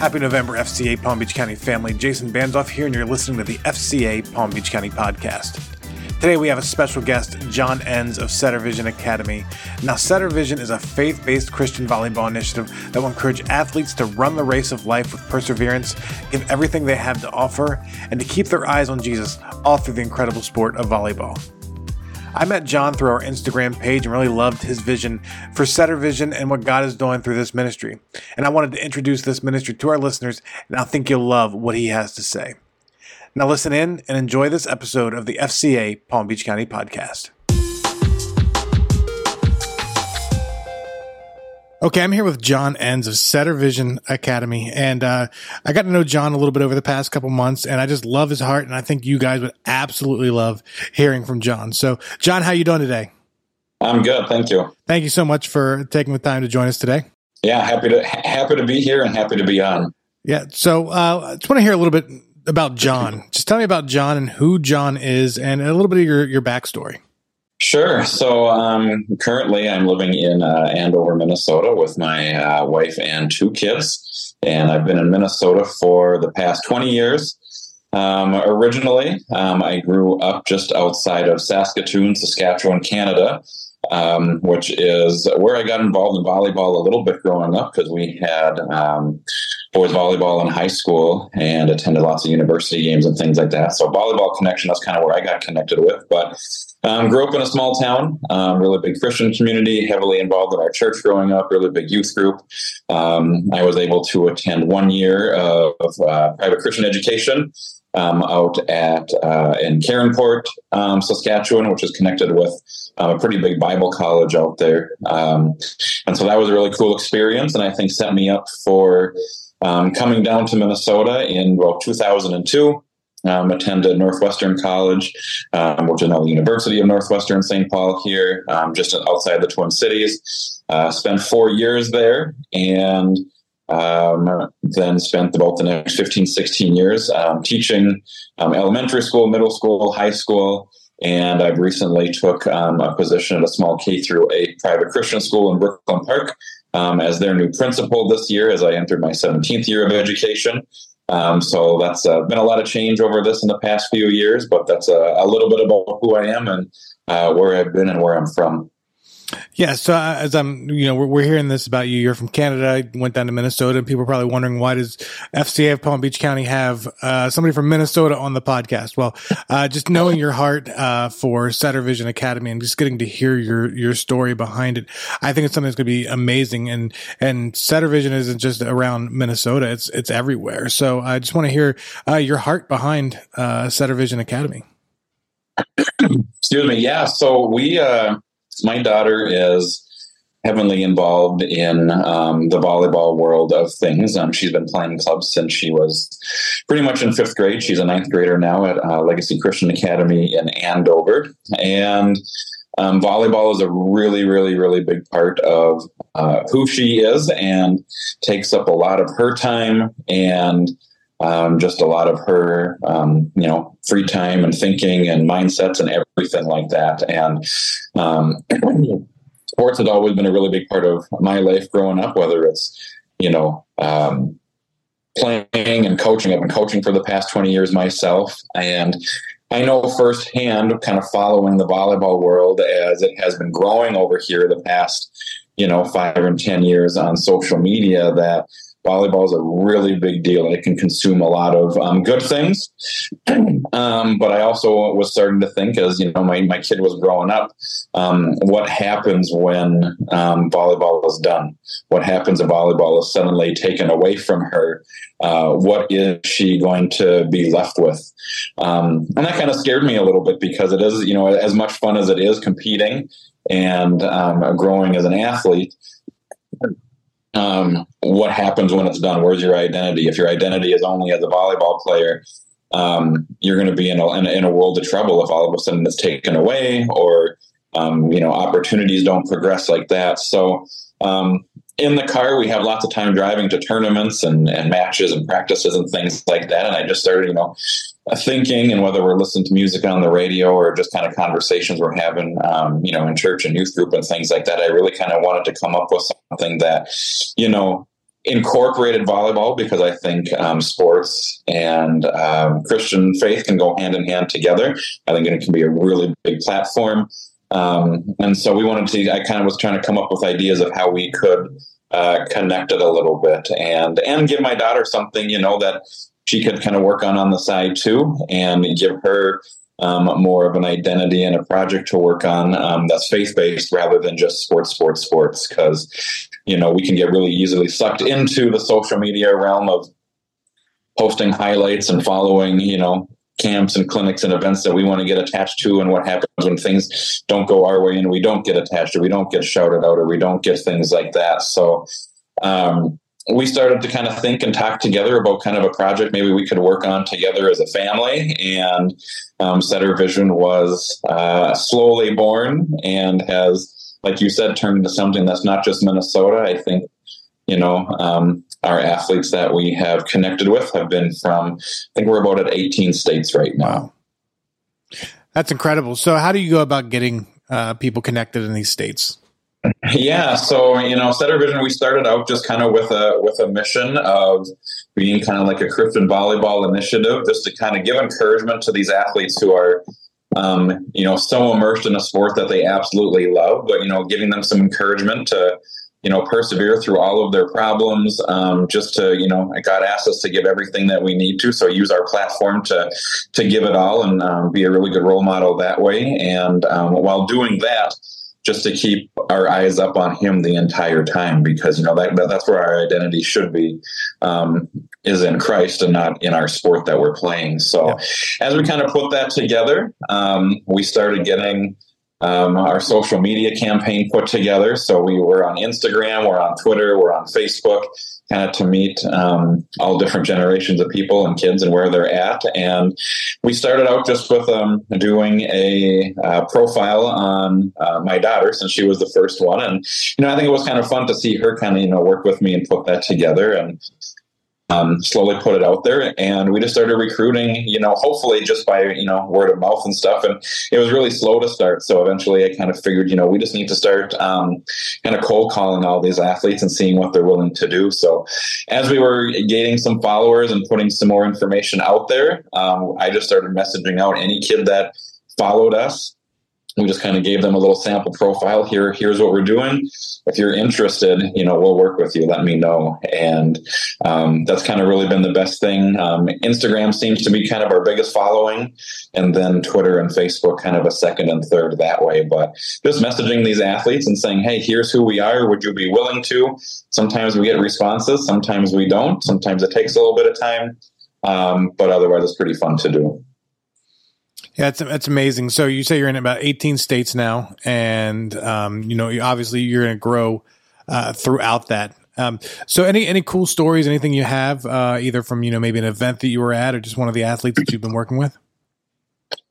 Happy November, FCA Palm Beach County family. Jason Banzoff here, and you're listening to the FCA Palm Beach County podcast. Today we have a special guest, John Enns of Setter Vision Academy. Now, Setter Vision is a faith based Christian volleyball initiative that will encourage athletes to run the race of life with perseverance, give everything they have to offer, and to keep their eyes on Jesus all through the incredible sport of volleyball. I met John through our Instagram page and really loved his vision for Setter Vision and what God is doing through this ministry. And I wanted to introduce this ministry to our listeners, and I think you'll love what he has to say. Now, listen in and enjoy this episode of the FCA Palm Beach County podcast. Okay, I'm here with John Enns of Setter Vision Academy, and uh, I got to know John a little bit over the past couple months, and I just love his heart, and I think you guys would absolutely love hearing from John. So, John, how you doing today? I'm good, thank you. Thank you so much for taking the time to join us today. Yeah, happy to happy to be here and happy to be on. Yeah, so uh, I just want to hear a little bit about John. Just tell me about John and who John is, and a little bit of your your backstory. Sure. So um, currently, I'm living in uh, Andover, Minnesota, with my uh, wife and two kids, and I've been in Minnesota for the past 20 years. Um, originally, um, I grew up just outside of Saskatoon, Saskatchewan, Canada, um, which is where I got involved in volleyball a little bit growing up because we had um, boys volleyball in high school and attended lots of university games and things like that. So volleyball connection, that's kind of where I got connected with. But um, grew up in a small town, um, really big Christian community, heavily involved in our church growing up, really big youth group. Um, I was able to attend one year of, uh, private Christian education um, out at uh, in Caronport, um, Saskatchewan, which is connected with uh, a pretty big Bible college out there. Um, and so that was a really cool experience, and I think set me up for coming down to Minnesota in well 2002 um, attended Northwestern College, um, which is now the University of Northwestern St. Paul here, um, just outside the Twin Cities. Uh, spent four years there and um, then spent about the next 15, 16 years um, teaching um, elementary school, middle school, high school. And I've recently took a position at a small K through 8 private Christian school in Brooklyn Park as their new principal this year as I entered my 17th year of education. Um, so that's uh, been a lot of change over this in the past few years, but that's a, a little bit about who I am and uh, where I've been and where I'm from. Yeah. So uh, as I'm, you know, we're, we're, hearing this about you. You're from Canada, I went down to Minnesota, and people are probably wondering why does FCA of Palm Beach County have uh, somebody from Minnesota on the podcast? Well, uh, just knowing your heart uh, for Setter Vision Academy and just getting to hear your your story behind it, I think it's something that's going to be amazing. And and Setter Vision isn't just around Minnesota; it's it's everywhere. So I just want to hear uh, your heart behind uh, Setter Vision Academy. Excuse me. Yeah. So we my daughter is heavily involved in um, the volleyball world of things. Um, she's been playing clubs since she was pretty much in fifth grade. She's a ninth grader now at uh, Legacy Christian Academy in Andover. And um, volleyball is a really, really, really big part of uh, who she is and takes up a lot of her time and um, just a lot of her, um, you know, free time and thinking and mindsets and everything like that. And um, sports had always been a really big part of my life growing up, whether it's, you know, um, playing and coaching. I've been coaching for the past 20 years myself. And I know firsthand, kind of following the volleyball world as it has been growing over here the past, you know, five and 10 years on social media that volleyball is a really big deal. It can consume a lot of um, good things. um, but I also was starting to think, as you know, my, my kid was growing up, um, what happens when um, volleyball is done? What happens if volleyball is suddenly taken away from her? Uh, what is she going to be left with? Um, and that kind of scared me a little bit because it is, you know, as much fun as it is competing and um, growing as an athlete um, what happens when it's done? Where's your identity? If your identity is only as a volleyball player, um, you're going to be in a, in a, in, a, world of trouble if all of a sudden it's taken away or um, you know opportunities don't progress like that. So um, in the car, we have lots of time driving to tournaments and, and matches and practices and things like that. And I just started, you know, thinking and whether we're listening to music on the radio or just kind of conversations we're having, um, you know, in church and youth group and things like that, I really kind of wanted to come up with something that, you know, incorporated volleyball because I think um, sports and um, Christian faith can go hand in hand together. I think it can be a really big platform. Um, and so we wanted to, I kind of was trying to come up with ideas of how we could uh, connect it a little bit and, and give my daughter something, you know, that she could kind of work on on the side too and give her um, more of an identity and a project to work on um, that's faith based rather than just sports, sports, sports. Because you know we can get really easily sucked into the social media realm of posting highlights and following you know camps and clinics and events that we want to get attached to and what happens when things don't go our way and we don't get attached or we don't get shouted out or we don't get things like that so um, we started to kind of think and talk together about kind of a project maybe we could work on together as a family. And um, Setter Vision was uh, slowly born and has, like you said, turned into something that's not just Minnesota. I think, you know, um, our athletes that we have connected with have been from, I think we're about at 18 states right now. That's incredible. So, how do you go about getting uh, people connected in these states? Yeah, so you know, Setter Vision, we started out just kind of with a with a mission of being kind of like a Christian volleyball initiative, just to kind of give encouragement to these athletes who are, um, you know, so immersed in a sport that they absolutely love, but you know, giving them some encouragement to, you know, persevere through all of their problems. Um, just to, you know, God asked us to give everything that we need to, so use our platform to to give it all and um, be a really good role model that way. And um, while doing that just to keep our eyes up on him the entire time because you know that, that's where our identity should be um, is in christ and not in our sport that we're playing so yeah. as we kind of put that together um, we started getting um, our social media campaign put together so we were on instagram we're on twitter we're on facebook kind of to meet um, all different generations of people and kids and where they're at. And we started out just with um, doing a uh, profile on uh, my daughter since she was the first one. And, you know, I think it was kind of fun to see her kind of, you know, work with me and put that together. And um, slowly put it out there and we just started recruiting you know hopefully just by you know word of mouth and stuff and it was really slow to start so eventually i kind of figured you know we just need to start um, kind of cold calling all these athletes and seeing what they're willing to do so as we were gaining some followers and putting some more information out there um, i just started messaging out any kid that followed us we just kind of gave them a little sample profile. Here here's what we're doing. If you're interested you know we'll work with you. Let me know. And um, that's kind of really been the best thing. Um, instagram seems to be kind of our biggest following and then twitter and facebook kind of a second and third that way. But just messaging these athletes and saying hey here's who we are. Would you be willing to? Sometimes we get responses sometimes we don't. Sometimes it takes a little bit of time um, but otherwise it's pretty fun to do yeah, it's it's amazing. So you say you're in about 18 states now, and um, you know, you, obviously you're going to grow uh, throughout that. Um, so any any cool stories, anything you have, uh, either from you know maybe an event that you were at, or just one of the athletes that you've been working with?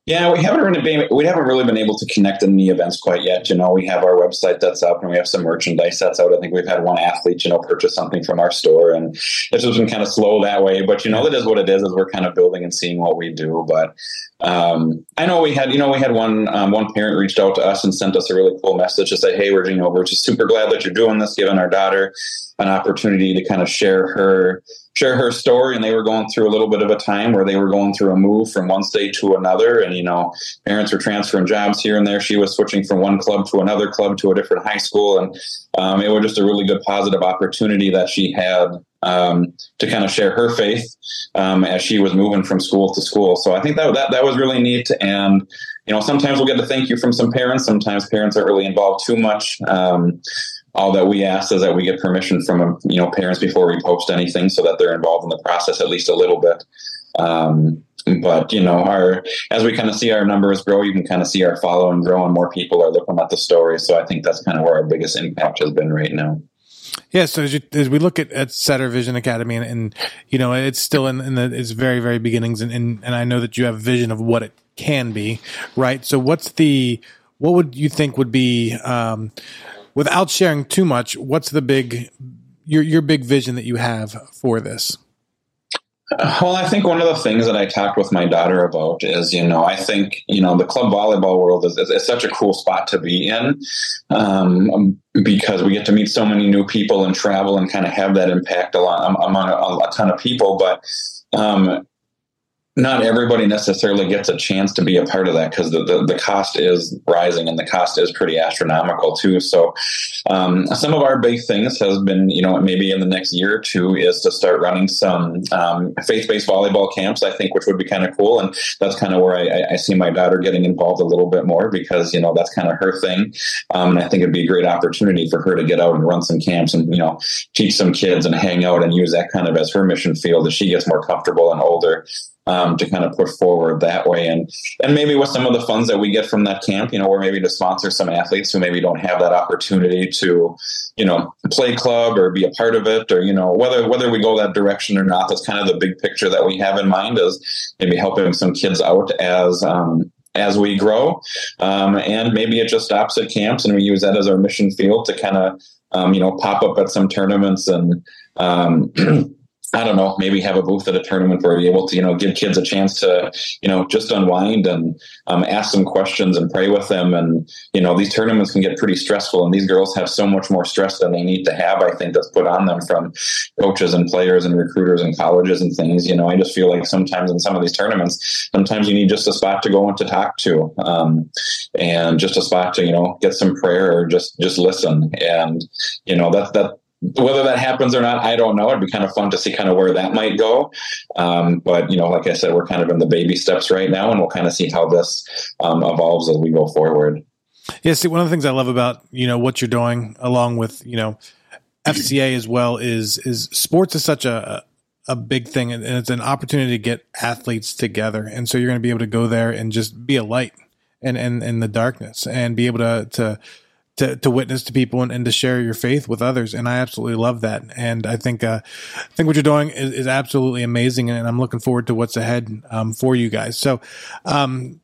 Yeah, we haven't really been we haven't really been able to connect in the events quite yet. You know, we have our website that's up and we have some merchandise that's out. I think we've had one athlete, you know, purchase something from our store, and it's just been kind of slow that way. But you know, it is what it is. Is we're kind of building and seeing what we do. But um, I know we had, you know, we had one um, one parent reached out to us and sent us a really cool message to say, "Hey, we're you know we're just super glad that you're doing this, given our daughter an opportunity to kind of share her share her story. And they were going through a little bit of a time where they were going through a move from one state to another. And you know parents were transferring jobs here and there. She was switching from one club to another club to a different high school. And um, it was just a really good positive opportunity that she had um, to kind of share her faith um, as she was moving from school to school. So i think that, that that was really neat. And you know sometimes we'll get a thank you from some parents. Sometimes parents aren't really involved too much um, all that we ask is that we get permission from you know parents before we post anything so that they're involved in the process at least a little bit. Um, but you know our as we kind of see our numbers grow you can kind of see our following grow and more people are looking at the story. So i think that's kind of where our biggest impact has been right now. Yeah, so as, you, as we look at, at Setter Vision Academy, and, and you know, it's still in, in, the its very very beginnings, and, and and I know that you have vision of what it can be, right? So, what's the what would you think would be um, without sharing too much, what's the big your your big vision that you have for this? Well, I think one of the things that I talked with my daughter about is, you know, I think, you know, the club volleyball world is, is, is such a cool spot to be in um, because we get to meet so many new people and travel and kind of have that impact a lot among a, a ton of people. But um, not everybody necessarily gets a chance to be a part of that because the, the, the, cost is rising and the cost is pretty astronomical too. So, um, some of our big things has been, you know, maybe in the next year or two is to start running some um, faith based volleyball camps, I think, which would be kind of cool. And that's kind of where I, I, see my daughter getting involved a little bit more because, you know, that's kind of her thing. Um, and I think it'd be a great opportunity for her to get out and run some camps and, you know, teach some kids and hang out and use that kind of as her mission field as she gets more comfortable and older um, to kind of put forward that way. And and maybe with some of the funds that we get from that camp, you know, or maybe to sponsor some athletes who maybe don't have that opportunity to, you know, play club or be a part of it, or you know, whether whether we go that direction or not. That's kind of the big picture that we have in mind is maybe helping some kids out as. Um, as we grow, um, and maybe it just stops at camps, and we use that as our mission field to kind of, um, you know, pop up at some tournaments and um, I don't know, maybe have a booth at a tournament where you're able to, you know, give kids a chance to, you know, just unwind and um, ask some questions and pray with them. And, you know, these tournaments can get pretty stressful and these girls have so much more stress than they need to have, I think, that's put on them from coaches and players and recruiters and colleges and things. You know, I just feel like sometimes in some of these tournaments, sometimes you need just a spot to go and to talk to um, and just a spot to, you know, get some prayer or just, just listen. And, you know, that, that, whether that happens or not, I don't know. It'd be kind of fun to see kind of where that might go. Um, but you know, like I said, we're kind of in the baby steps right now, and we'll kind of see how this um, evolves as we go forward. Yeah. See, one of the things I love about you know what you're doing, along with you know FCA as well, is is sports is such a a big thing, and it's an opportunity to get athletes together, and so you're going to be able to go there and just be a light and and in the darkness, and be able to to to, to witness to people and, and, to share your faith with others. And I absolutely love that. And I think, uh, I think what you're doing is, is absolutely amazing. And I'm looking forward to what's ahead, um, for you guys. So, um,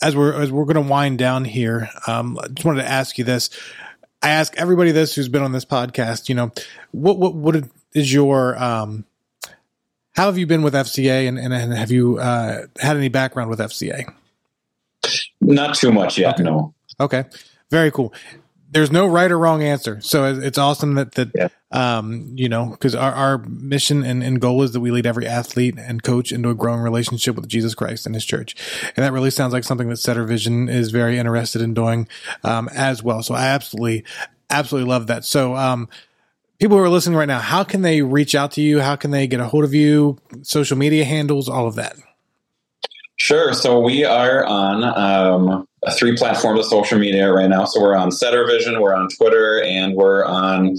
as we're, as we're going to wind down here, um, I just wanted to ask you this. I ask everybody this who's been on this podcast, you know, what, what, what is your, um, how have you been with FCA and, and, and have you, uh, had any background with FCA? Not too much yet. Okay. No. Okay. Very cool there's no right or wrong answer. So it's awesome that that yeah. um, you know because our, our mission and, and goal is that we lead every athlete and coach into a growing relationship with Jesus Christ and His church, and that really sounds like something that Setter Vision is very interested in doing um, as well. So I absolutely absolutely love that. So um, people who are listening right now, how can they reach out to you? How can they get a hold of you? Social media handles, all of that. Sure. So we are on um, three platforms of social media right now. So we're on Setter Vision, we're on Twitter, and we're on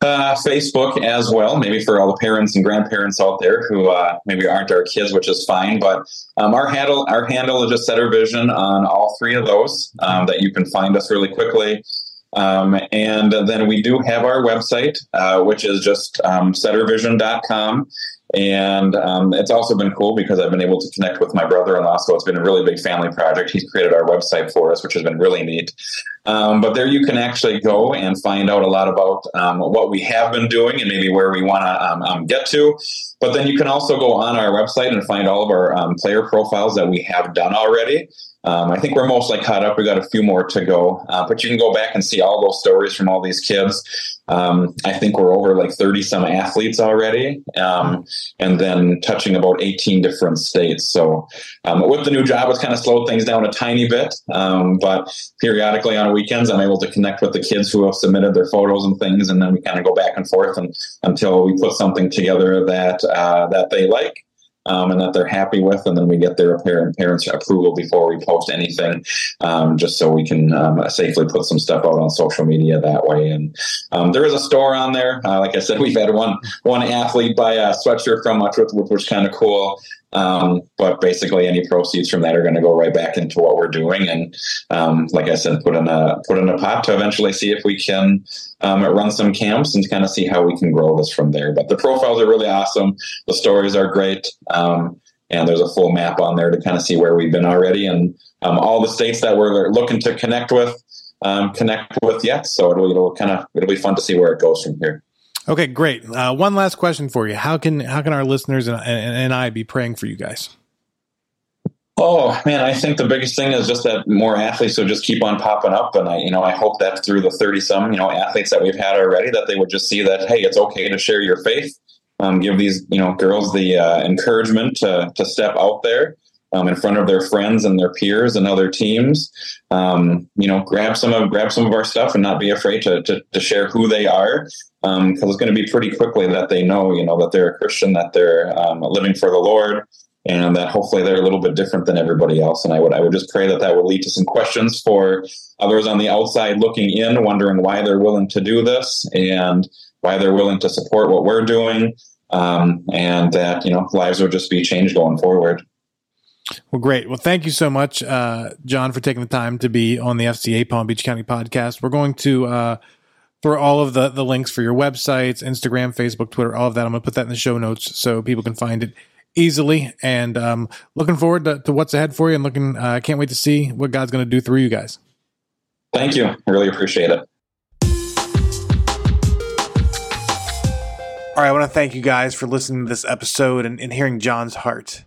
uh, Facebook as well. Maybe for all the parents and grandparents out there who uh, maybe aren't our kids, which is fine. But um, our handle, our handle is just Setter Vision on all three of those. Um, that you can find us really quickly. Um, and then we do have our website, uh, which is just um, settervision.com. And um, it's also been cool because I've been able to connect with my brother in law. So it's been a really big family project. He's created our website for us, which has been really neat. Um, but there you can actually go and find out a lot about um, what we have been doing and maybe where we want to um, um, get to. But then you can also go on our website and find all of our um, player profiles that we have done already. Um, I think we're mostly caught up. We got a few more to go, uh, but you can go back and see all those stories from all these kids. Um, I think we're over like 30 some athletes already, um, and then touching about 18 different states. So, um, with the new job, it's kind of slowed things down a tiny bit. Um, but periodically on weekends, I'm able to connect with the kids who have submitted their photos and things, and then we kind of go back and forth and, until we put something together that uh, that they like um, and that they're happy with, and then we get their parent parents' approval before we post anything, um, just so we can um, safely put some stuff out on social media that way. And um, there is a store on there. Uh, like I said, we've had one one athlete buy a sweatshirt from us, which was kind of cool. Um, but basically, any proceeds from that are going to go right back into what we're doing, and um, like I said, put in a put in a pot to eventually see if we can um, run some camps and kind of see how we can grow this from there. But the profiles are really awesome. The stories are great, um, and there's a full map on there to kind of see where we've been already and um, all the states that we're looking to connect with. Um, connect with yet, so it'll, it'll kind of it'll be fun to see where it goes from here. Okay, great. Uh, one last question for you: How can how can our listeners and, and, and I be praying for you guys? Oh man, I think the biggest thing is just that more athletes will just keep on popping up, and I, you know, I hope that through the thirty some, you know, athletes that we've had already, that they would just see that hey, it's okay to share your faith. Um, give these, you know, girls the uh, encouragement to to step out there um, in front of their friends and their peers and other teams. Um, you know, grab some of grab some of our stuff and not be afraid to to, to share who they are, because um, it's going to be pretty quickly that they know, you know, that they're a Christian, that they're um, living for the Lord and that hopefully they're a little bit different than everybody else. And I would I would just pray that that would lead to some questions for others on the outside looking in, wondering why they're willing to do this and why they're willing to support what we're doing, um, and that you know lives would just be changed going forward. Well, great. Well, thank you so much, uh, John, for taking the time to be on the FCA Palm Beach County podcast. We're going to. Uh, for all of the, the links for your websites, Instagram, Facebook, Twitter, all of that. I'm going to put that in the show notes so people can find it easily. And um, looking forward to, to, what's ahead for you, and looking, I uh, can't wait to see what God's going to do through you guys. Thank you. I really appreciate it. All right, I want to thank you guys for listening to this episode and, and hearing John's heart.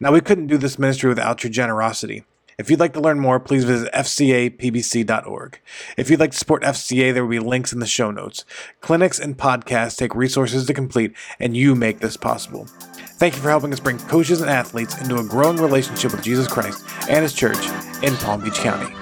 Now, we couldn't do this ministry without your generosity. If you'd like to learn more, please visit fcapbc.org. If you'd like to support FCA, there will be links in the show notes. Clinics and podcasts take resources to complete, and you make this possible. Thank you for helping us bring coaches and athletes into a growing relationship with Jesus Christ and His church in Palm Beach County.